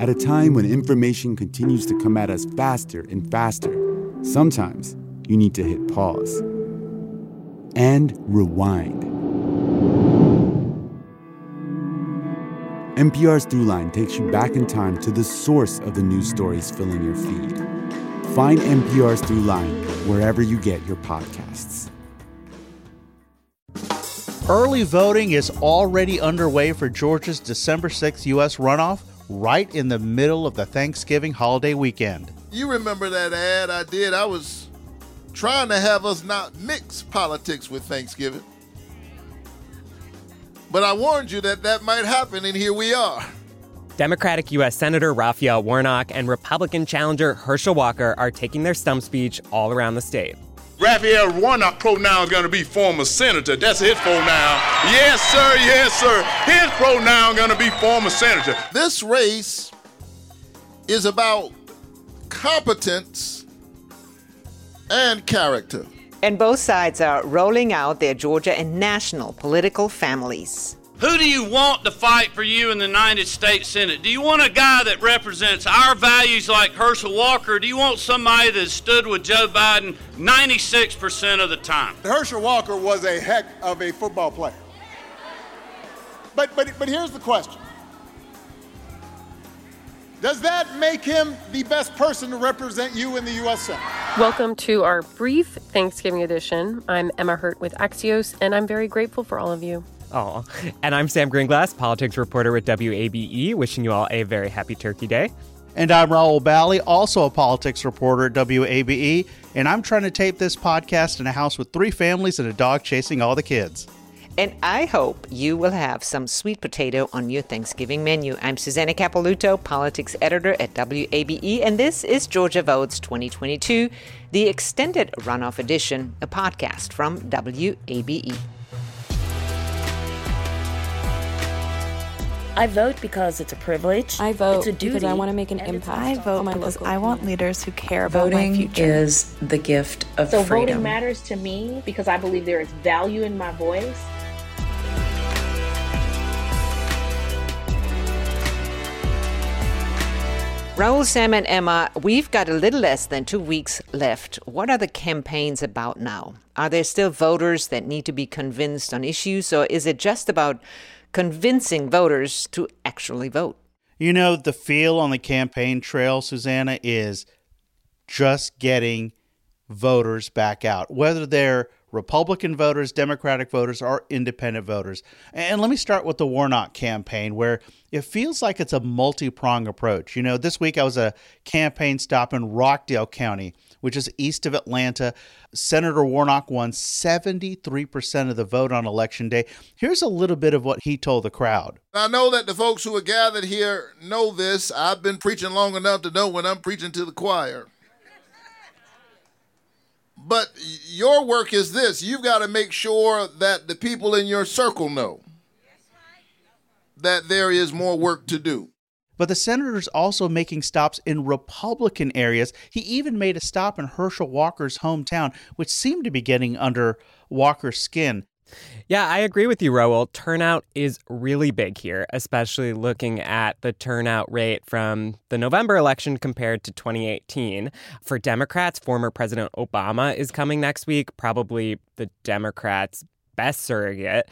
At a time when information continues to come at us faster and faster, sometimes you need to hit pause and rewind. NPR's Throughline takes you back in time to the source of the news stories filling your feed. Find NPR's Throughline wherever you get your podcasts. Early voting is already underway for Georgia's December 6th U.S. runoff, right in the middle of the Thanksgiving holiday weekend. You remember that ad I did? I was trying to have us not mix politics with Thanksgiving. But I warned you that that might happen, and here we are. Democratic U.S. Senator Raphael Warnock and Republican challenger Herschel Walker are taking their stump speech all around the state. Raphael Warnock pronoun is going to be former senator. That's his pronoun. Yes, sir. Yes, sir. His pronoun going to be former senator. This race is about competence and character. And both sides are rolling out their Georgia and national political families. Who do you want to fight for you in the United States Senate? Do you want a guy that represents our values like Herschel Walker? Do you want somebody that stood with Joe Biden 96% of the time? Herschel Walker was a heck of a football player. But, but, but here's the question Does that make him the best person to represent you in the U.S. Senate? Welcome to our brief Thanksgiving edition. I'm Emma Hurt with Axios, and I'm very grateful for all of you. Oh, and I'm Sam Gringlas, politics reporter with WABE, wishing you all a very happy Turkey Day. And I'm Rahul Bali, also a politics reporter at WABE, and I'm trying to tape this podcast in a house with three families and a dog chasing all the kids. And I hope you will have some sweet potato on your Thanksgiving menu. I'm Susanna Capelouto, politics editor at WABE, and this is Georgia Votes 2022, the extended runoff edition, a podcast from WABE. I vote because it's a privilege. I vote it's a duty, because I want to make an impact. I vote because I want leaders who care about voting my future. is the gift of so freedom. voting matters to me because I believe there is value in my voice. Rahul, Sam, and Emma, we've got a little less than two weeks left. What are the campaigns about now? Are there still voters that need to be convinced on issues, or is it just about convincing voters to actually vote? You know, the feel on the campaign trail, Susanna, is just getting voters back out, whether they're Republican voters, Democratic voters, or independent voters. And let me start with the Warnock campaign, where it feels like it's a multi pronged approach. You know, this week I was a campaign stop in Rockdale County, which is east of Atlanta. Senator Warnock won 73% of the vote on election day. Here's a little bit of what he told the crowd. I know that the folks who are gathered here know this. I've been preaching long enough to know when I'm preaching to the choir. But your work is this you've got to make sure that the people in your circle know that there is more work to do. But the senator's also making stops in Republican areas. He even made a stop in Herschel Walker's hometown, which seemed to be getting under Walker's skin. Yeah, I agree with you, Rahul. Turnout is really big here, especially looking at the turnout rate from the November election compared to 2018. For Democrats, former President Obama is coming next week, probably the Democrats' best surrogate.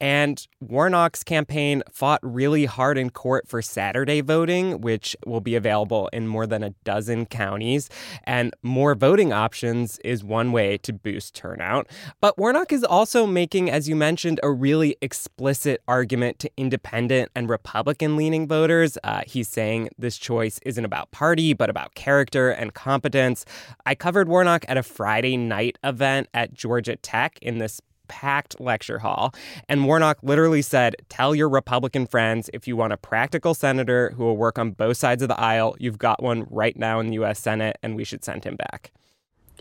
And Warnock's campaign fought really hard in court for Saturday voting, which will be available in more than a dozen counties. And more voting options is one way to boost turnout. But Warnock is also making, as you mentioned, a really explicit argument to independent and Republican leaning voters. Uh, he's saying this choice isn't about party, but about character and competence. I covered Warnock at a Friday night event at Georgia Tech in this packed lecture hall. And Warnock literally said, Tell your Republican friends if you want a practical senator who will work on both sides of the aisle, you've got one right now in the U.S. Senate, and we should send him back.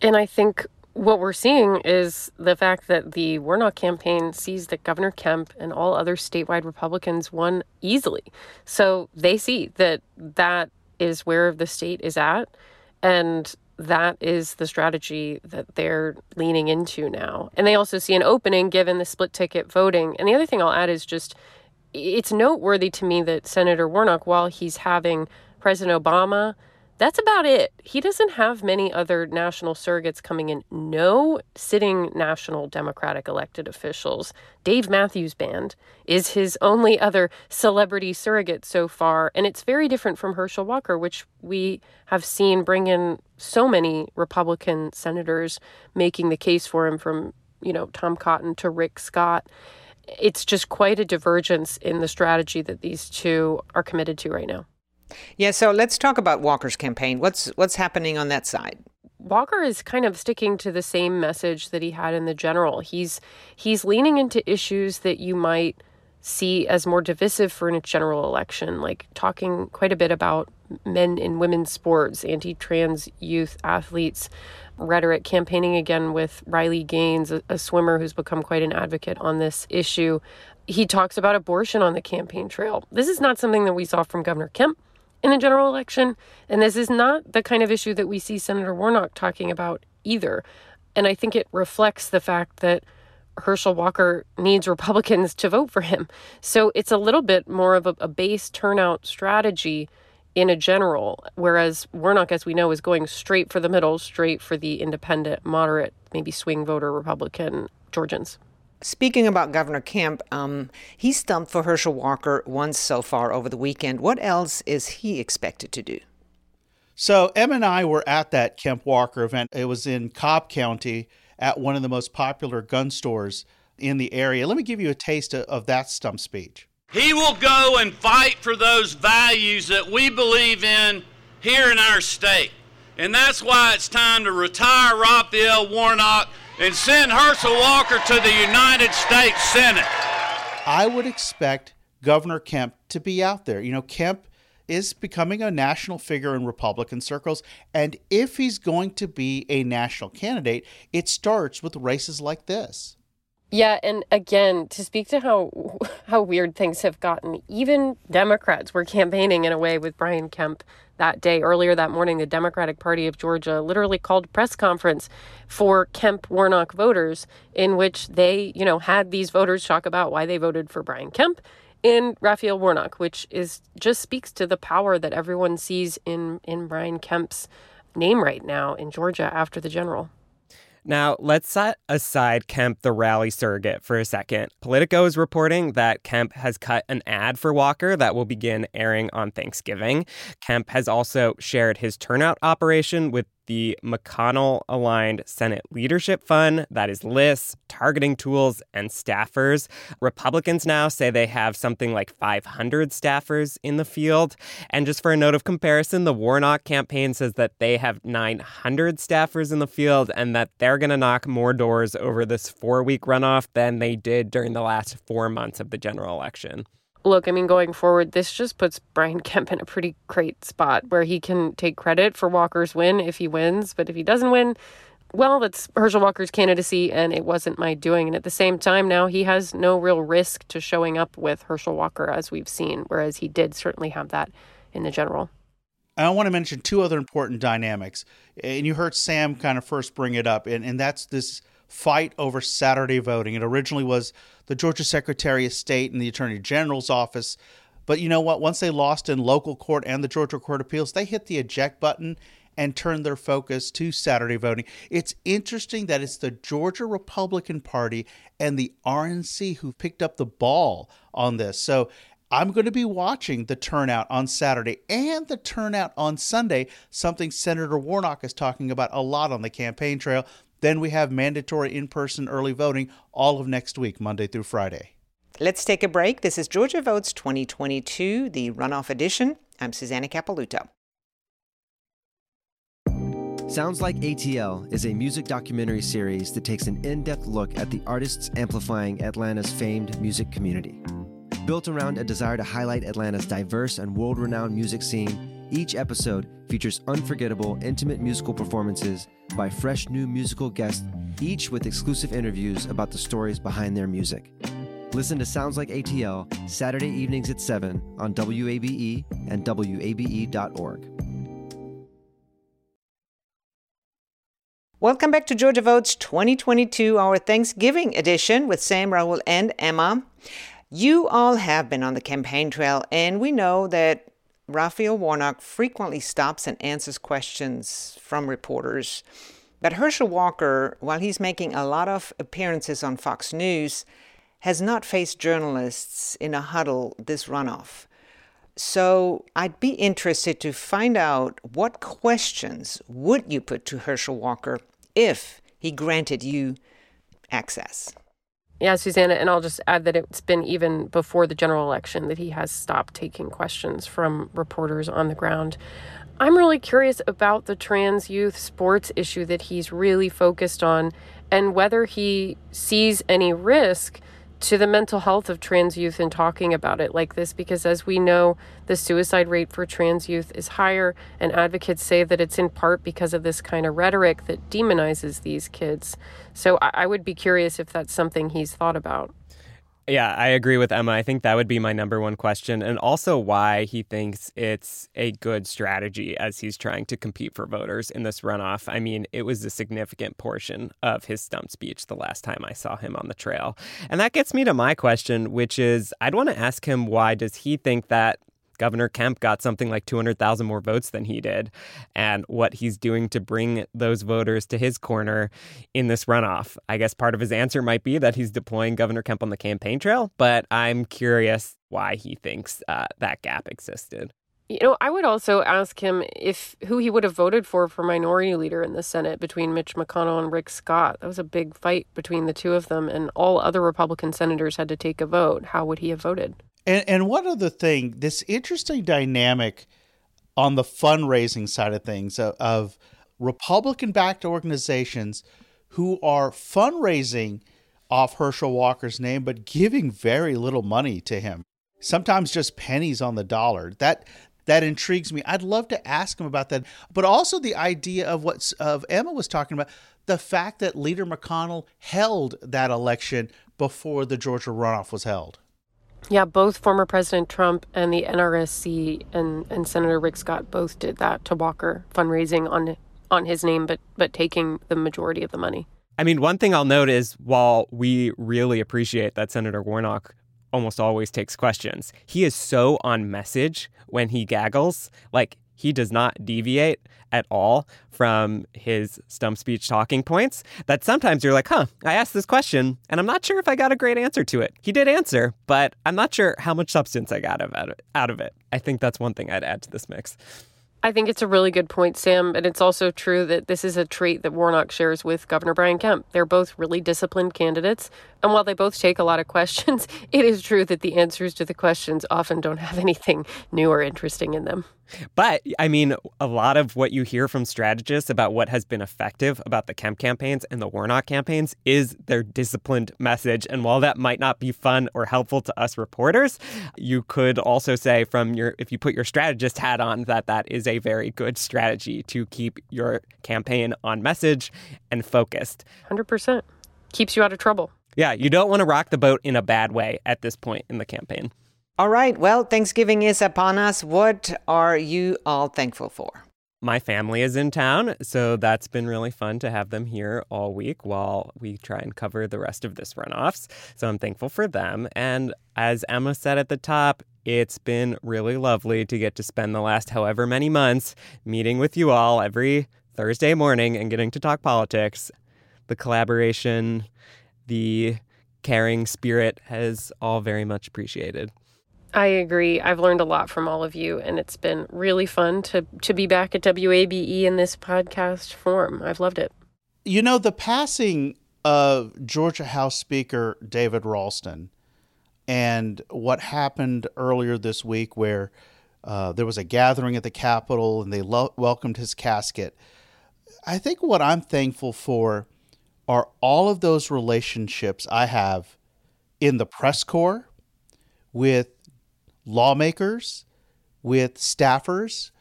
And I think what we're seeing is the fact that the Warnock campaign sees that Governor Kemp and all other statewide Republicans won easily. So they see that that is where the state is at. And that is the strategy that they're leaning into now. And they also see an opening given the split ticket voting. And the other thing I'll add is just it's noteworthy to me that Senator Warnock, while he's having President Obama. That's about it. He doesn't have many other national surrogates coming in. No sitting national Democratic elected officials. Dave Matthews Band is his only other celebrity surrogate so far. And it's very different from Herschel Walker, which we have seen bring in so many Republican senators making the case for him from, you know, Tom Cotton to Rick Scott. It's just quite a divergence in the strategy that these two are committed to right now. Yeah, so let's talk about Walker's campaign. What's what's happening on that side? Walker is kind of sticking to the same message that he had in the general. He's he's leaning into issues that you might see as more divisive for a general election, like talking quite a bit about men and women's sports, anti-trans youth athletes, rhetoric, campaigning again with Riley Gaines, a, a swimmer who's become quite an advocate on this issue. He talks about abortion on the campaign trail. This is not something that we saw from Governor Kemp in a general election. And this is not the kind of issue that we see Senator Warnock talking about either. And I think it reflects the fact that Herschel Walker needs Republicans to vote for him. So it's a little bit more of a, a base turnout strategy in a general, whereas Warnock, as we know, is going straight for the middle, straight for the independent, moderate, maybe swing voter Republican Georgians. Speaking about Governor Kemp, um, he stumped for Herschel Walker once so far over the weekend. What else is he expected to do? So, Em and I were at that Kemp Walker event. It was in Cobb County at one of the most popular gun stores in the area. Let me give you a taste of that stump speech. He will go and fight for those values that we believe in here in our state. And that's why it's time to retire Raphael Warnock and send Herschel Walker to the United States Senate. I would expect Governor Kemp to be out there. You know, Kemp is becoming a national figure in Republican circles. And if he's going to be a national candidate, it starts with races like this. Yeah, and again, to speak to how how weird things have gotten, even Democrats were campaigning in a way with Brian Kemp that day. Earlier that morning, the Democratic Party of Georgia literally called press conference for Kemp Warnock voters in which they, you know, had these voters talk about why they voted for Brian Kemp and Raphael Warnock, which is just speaks to the power that everyone sees in in Brian Kemp's name right now in Georgia after the general. Now, let's set aside Kemp, the rally surrogate, for a second. Politico is reporting that Kemp has cut an ad for Walker that will begin airing on Thanksgiving. Kemp has also shared his turnout operation with the McConnell aligned Senate Leadership Fund, that is lists, targeting tools, and staffers. Republicans now say they have something like 500 staffers in the field. And just for a note of comparison, the Warnock campaign says that they have 900 staffers in the field and that they're going to knock more doors over this four week runoff than they did during the last four months of the general election look, I mean, going forward, this just puts Brian Kemp in a pretty great spot where he can take credit for Walker's win if he wins. But if he doesn't win, well, that's Herschel Walker's candidacy, and it wasn't my doing. And at the same time, now he has no real risk to showing up with Herschel Walker, as we've seen, whereas he did certainly have that in the general. I want to mention two other important dynamics. And you heard Sam kind of first bring it up, and, and that's this fight over Saturday voting. It originally was the Georgia Secretary of State and the Attorney General's office. But you know what? Once they lost in local court and the Georgia Court of Appeals, they hit the eject button and turned their focus to Saturday voting. It's interesting that it's the Georgia Republican Party and the RNC who picked up the ball on this. So I'm going to be watching the turnout on Saturday and the turnout on Sunday, something Senator Warnock is talking about a lot on the campaign trail. Then we have mandatory in person early voting all of next week, Monday through Friday. Let's take a break. This is Georgia Votes 2022, the runoff edition. I'm Susanna Capelouto. Sounds Like ATL is a music documentary series that takes an in depth look at the artists amplifying Atlanta's famed music community. Built around a desire to highlight Atlanta's diverse and world renowned music scene, each episode features unforgettable, intimate musical performances by fresh new musical guests, each with exclusive interviews about the stories behind their music. Listen to Sounds Like ATL Saturday evenings at 7 on WABE and WABE.org. Welcome back to Georgia Votes 2022, our Thanksgiving edition with Sam Rahul, and Emma. You all have been on the campaign trail, and we know that Raphael Warnock frequently stops and answers questions from reporters. But Herschel Walker, while he's making a lot of appearances on Fox News, has not faced journalists in a huddle this runoff. So I'd be interested to find out what questions would you put to Herschel Walker if he granted you access. Yeah, Susanna, and I'll just add that it's been even before the general election that he has stopped taking questions from reporters on the ground. I'm really curious about the trans youth sports issue that he's really focused on and whether he sees any risk to the mental health of trans youth in talking about it like this because as we know the suicide rate for trans youth is higher and advocates say that it's in part because of this kind of rhetoric that demonizes these kids. So i, I would be curious if that's something he's thought about yeah, I agree with Emma. I think that would be my number one question. And also why he thinks it's a good strategy as he's trying to compete for voters in this runoff. I mean, it was a significant portion of his stump speech the last time I saw him on the trail. And that gets me to my question, which is I'd want to ask him why does he think that Governor Kemp got something like 200,000 more votes than he did, and what he's doing to bring those voters to his corner in this runoff. I guess part of his answer might be that he's deploying Governor Kemp on the campaign trail, but I'm curious why he thinks uh, that gap existed. You know, I would also ask him if who he would have voted for for minority leader in the Senate between Mitch McConnell and Rick Scott. That was a big fight between the two of them, and all other Republican senators had to take a vote. How would he have voted? And and one other thing, this interesting dynamic on the fundraising side of things uh, of, of Republican backed organizations who are fundraising off Herschel Walker's name but giving very little money to him. Sometimes just pennies on the dollar. That that intrigues me. I'd love to ask him about that. But also the idea of what of Emma was talking about, the fact that Leader McConnell held that election before the Georgia runoff was held. Yeah, both former President Trump and the NRSC and, and Senator Rick Scott both did that to Walker, fundraising on on his name, but but taking the majority of the money. I mean, one thing I'll note is while we really appreciate that Senator Warnock almost always takes questions, he is so on message when he gaggles. Like he does not deviate at all from his stump speech talking points that sometimes you're like, huh, I asked this question and I'm not sure if I got a great answer to it. He did answer, but I'm not sure how much substance I got out of it. I think that's one thing I'd add to this mix. I think it's a really good point, Sam. And it's also true that this is a trait that Warnock shares with Governor Brian Kemp. They're both really disciplined candidates. And while they both take a lot of questions, it is true that the answers to the questions often don't have anything new or interesting in them. But I mean, a lot of what you hear from strategists about what has been effective about the Kemp campaigns and the Warnock campaigns is their disciplined message. And while that might not be fun or helpful to us reporters, you could also say from your, if you put your strategist hat on, that that is a very good strategy to keep your campaign on message and focused. 100%. Keeps you out of trouble. Yeah, you don't want to rock the boat in a bad way at this point in the campaign. All right. Well, Thanksgiving is upon us. What are you all thankful for? My family is in town, so that's been really fun to have them here all week while we try and cover the rest of this runoffs. So I'm thankful for them. And as Emma said at the top, it's been really lovely to get to spend the last however many months meeting with you all every Thursday morning and getting to talk politics. The collaboration, the caring spirit has all very much appreciated. I agree. I've learned a lot from all of you, and it's been really fun to, to be back at WABE in this podcast form. I've loved it. You know, the passing of Georgia House Speaker David Ralston and what happened earlier this week, where uh, there was a gathering at the Capitol and they lo- welcomed his casket. I think what I'm thankful for are all of those relationships I have in the press corps with lawmakers, with staffers,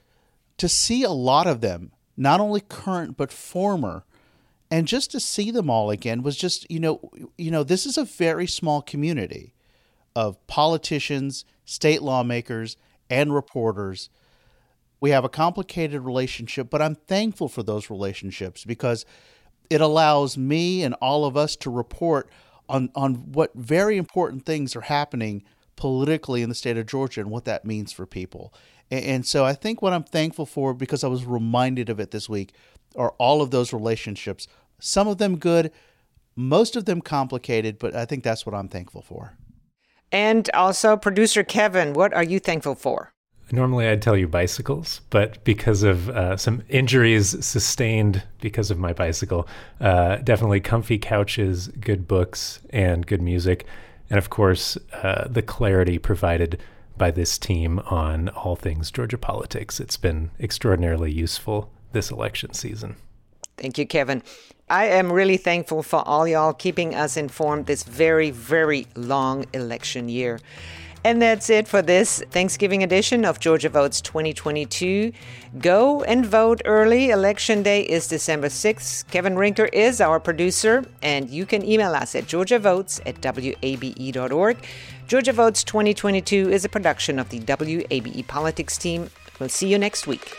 to see a lot of them, not only current but former, and just to see them all again was just you know you know this is a very small community of politicians, state lawmakers, and reporters. We have a complicated relationship, but I'm thankful for those relationships because it allows me and all of us to report on, on what very important things are happening politically in the state of Georgia and what that means for people. And, and so I think what I'm thankful for, because I was reminded of it this week, are all of those relationships. Some of them good, most of them complicated, but I think that's what I'm thankful for. And also, producer Kevin, what are you thankful for? Normally, I'd tell you bicycles, but because of uh, some injuries sustained because of my bicycle, uh, definitely comfy couches, good books, and good music. And of course, uh, the clarity provided by this team on all things Georgia politics. It's been extraordinarily useful this election season. Thank you, Kevin. I am really thankful for all y'all keeping us informed this very, very long election year. And that's it for this Thanksgiving edition of Georgia Votes 2022. Go and vote early. Election day is December 6th. Kevin Rinker is our producer, and you can email us at georgiavotes at wabe.org. Georgia Votes 2022 is a production of the WABE politics team. We'll see you next week.